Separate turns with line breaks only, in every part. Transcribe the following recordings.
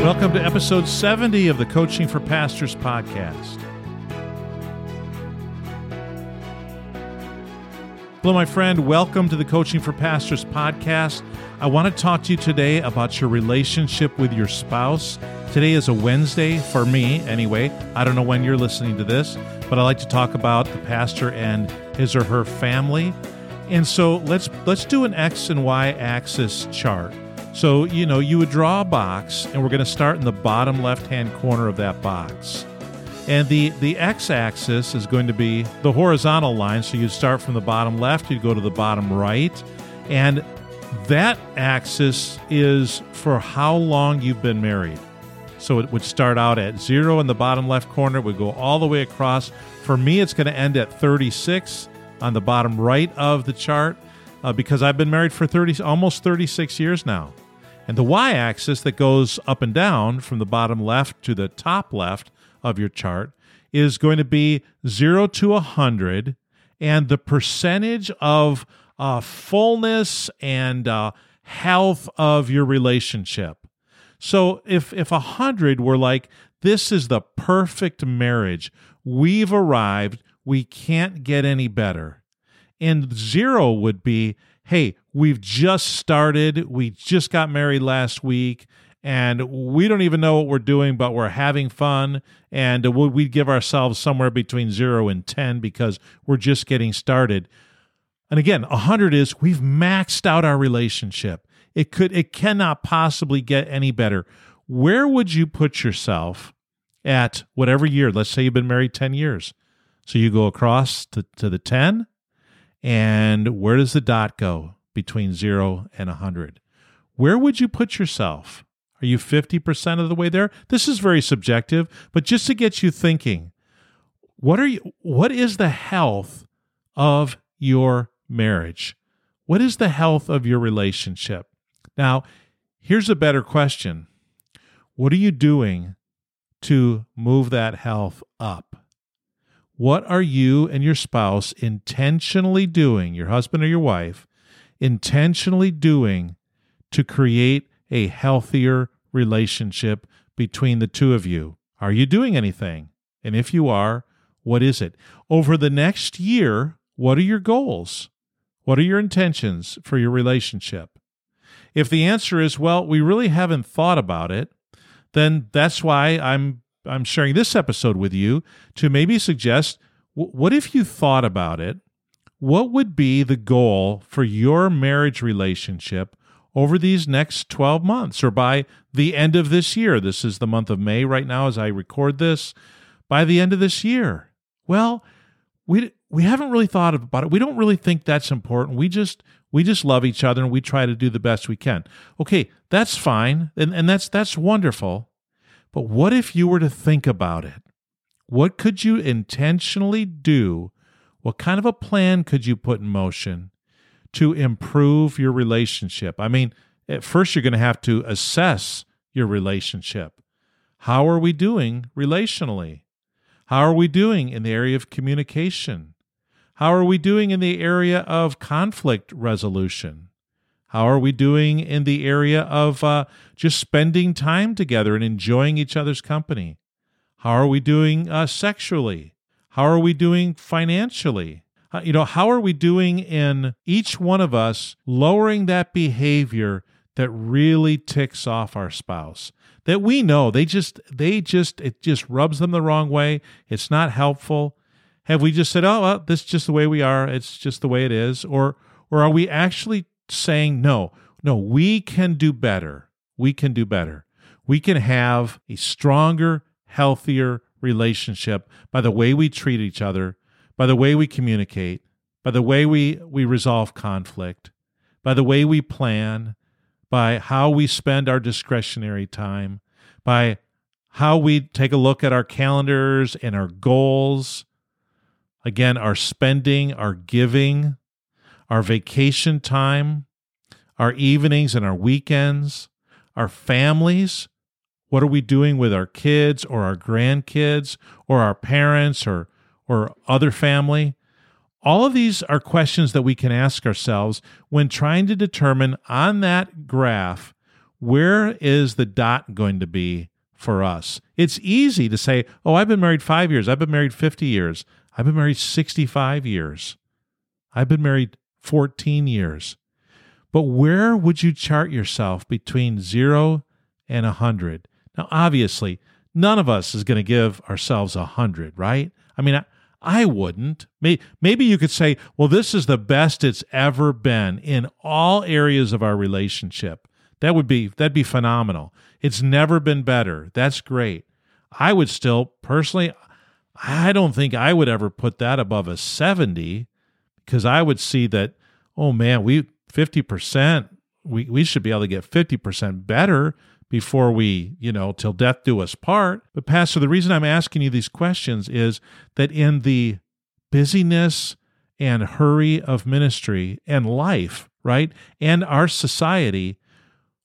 Welcome to episode 70 of the Coaching for Pastors podcast. Hello, my friend. Welcome to the Coaching for Pastors podcast. I want to talk to you today about your relationship with your spouse. Today is a Wednesday for me, anyway. I don't know when you're listening to this, but I like to talk about the pastor and his or her family. And so let's let's do an X and Y axis chart. So, you know, you would draw a box, and we're going to start in the bottom left hand corner of that box. And the, the x axis is going to be the horizontal line. So you'd start from the bottom left, you'd go to the bottom right. And that axis is for how long you've been married. So it would start out at zero in the bottom left corner, it would go all the way across. For me, it's going to end at 36 on the bottom right of the chart uh, because I've been married for 30, almost 36 years now. And the y axis that goes up and down from the bottom left to the top left of your chart is going to be 0 to 100 and the percentage of uh, fullness and uh, health of your relationship. So if if 100 were like this is the perfect marriage, we've arrived, we can't get any better. And 0 would be hey, we've just started, we just got married last week, and we don't even know what we're doing, but we're having fun. And we give ourselves somewhere between zero and 10 because we're just getting started. And again, 100 is we've maxed out our relationship. It could, it cannot possibly get any better. Where would you put yourself at whatever year? Let's say you've been married 10 years. So you go across to, to the 10 and where does the dot go between zero and 100? Where would you put yourself? Are you 50% of the way there? This is very subjective, but just to get you thinking, what are you what is the health of your marriage? What is the health of your relationship? Now, here's a better question. What are you doing to move that health up? What are you and your spouse intentionally doing, your husband or your wife, intentionally doing to create a healthier relationship between the two of you? Are you doing anything? And if you are, what is it? Over the next year, what are your goals? What are your intentions for your relationship? If the answer is, well, we really haven't thought about it, then that's why I'm I'm sharing this episode with you to maybe suggest what if you thought about it? What would be the goal for your marriage relationship over these next 12 months or by the end of this year? This is the month of May right now as I record this. By the end of this year. Well, we we haven't really thought about it. We don't really think that's important. We just we just love each other and we try to do the best we can. Okay, that's fine. And and that's that's wonderful. But what if you were to think about it? What could you intentionally do? What kind of a plan could you put in motion to improve your relationship? I mean, at first, you're going to have to assess your relationship. How are we doing relationally? How are we doing in the area of communication? How are we doing in the area of conflict resolution? How are we doing in the area of uh, just spending time together and enjoying each other's company? How are we doing uh, sexually? How are we doing financially? Uh, you know, how are we doing in each one of us lowering that behavior that really ticks off our spouse? That we know they just, they just, it just rubs them the wrong way. It's not helpful. Have we just said, oh, well, this is just the way we are. It's just the way it is. Or, or are we actually saying, no, no, we can do better. We can do better. We can have a stronger, healthier relationship by the way we treat each other, by the way we communicate, by the way we, we resolve conflict, by the way we plan, by how we spend our discretionary time, by how we take a look at our calendars and our goals. Again, our spending, our giving, our vacation time, our evenings and our weekends, our families. What are we doing with our kids or our grandkids or our parents or, or other family? All of these are questions that we can ask ourselves when trying to determine on that graph where is the dot going to be for us? It's easy to say, oh, I've been married five years. I've been married 50 years. I've been married 65 years. I've been married 14 years. But where would you chart yourself between zero and a 100? Now, obviously, none of us is going to give ourselves a 100, right? I mean, I, I wouldn't. Maybe you could say, well, this is the best it's ever been in all areas of our relationship. That would be that'd be phenomenal. It's never been better. That's great. I would still personally I don't think I would ever put that above a 70 because I would see that oh man, we 50% we we should be able to get 50% better before we, you know, till death do us part. But pastor, the reason I'm asking you these questions is that in the busyness and hurry of ministry and life, right? And our society,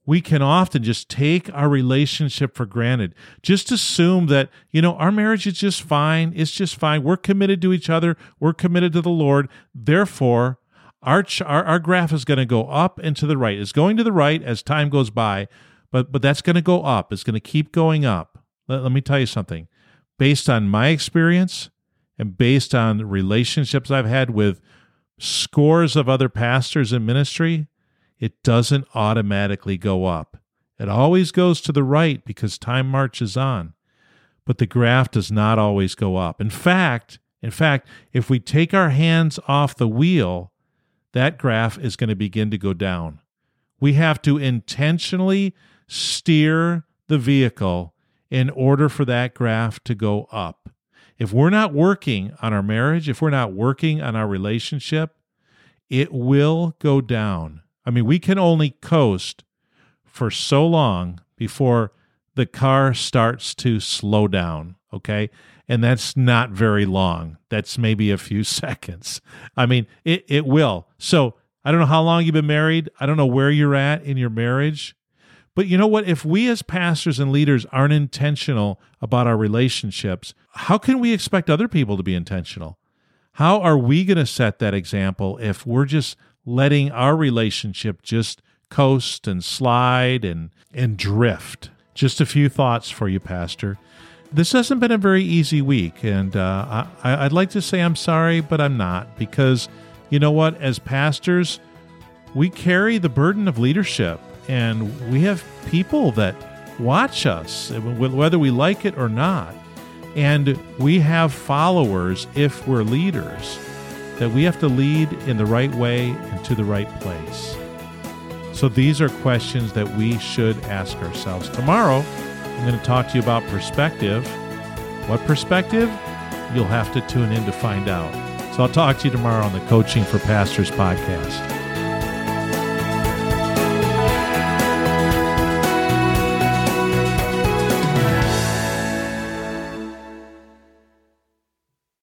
we can often just take our relationship for granted. Just assume that, you know, our marriage is just fine. It's just fine. We're committed to each other. We're committed to the Lord. Therefore, our, ch- our, our graph is going to go up and to the right. It's going to the right as time goes by, but, but that's going to go up. It's going to keep going up. Let, let me tell you something. Based on my experience and based on relationships I've had with scores of other pastors in ministry, it doesn't automatically go up. It always goes to the right because time marches on. But the graph does not always go up. In fact, in fact, if we take our hands off the wheel, that graph is going to begin to go down. We have to intentionally steer the vehicle in order for that graph to go up. If we're not working on our marriage, if we're not working on our relationship, it will go down. I mean, we can only coast for so long before the car starts to slow down, okay? And that's not very long. That's maybe a few seconds. I mean, it, it will. So I don't know how long you've been married. I don't know where you're at in your marriage. But you know what? If we as pastors and leaders aren't intentional about our relationships, how can we expect other people to be intentional? How are we going to set that example if we're just letting our relationship just coast and slide and, and drift. Just a few thoughts for you, Pastor. This hasn't been a very easy week, and uh, I, I'd like to say I'm sorry, but I'm not because you know what? As pastors, we carry the burden of leadership, and we have people that watch us, whether we like it or not. And we have followers if we're leaders that we have to lead in the right way and to the right place. So these are questions that we should ask ourselves. Tomorrow, I'm going to talk to you about perspective. What perspective? You'll have to tune in to find out. So I'll talk to you tomorrow on the Coaching for Pastors podcast.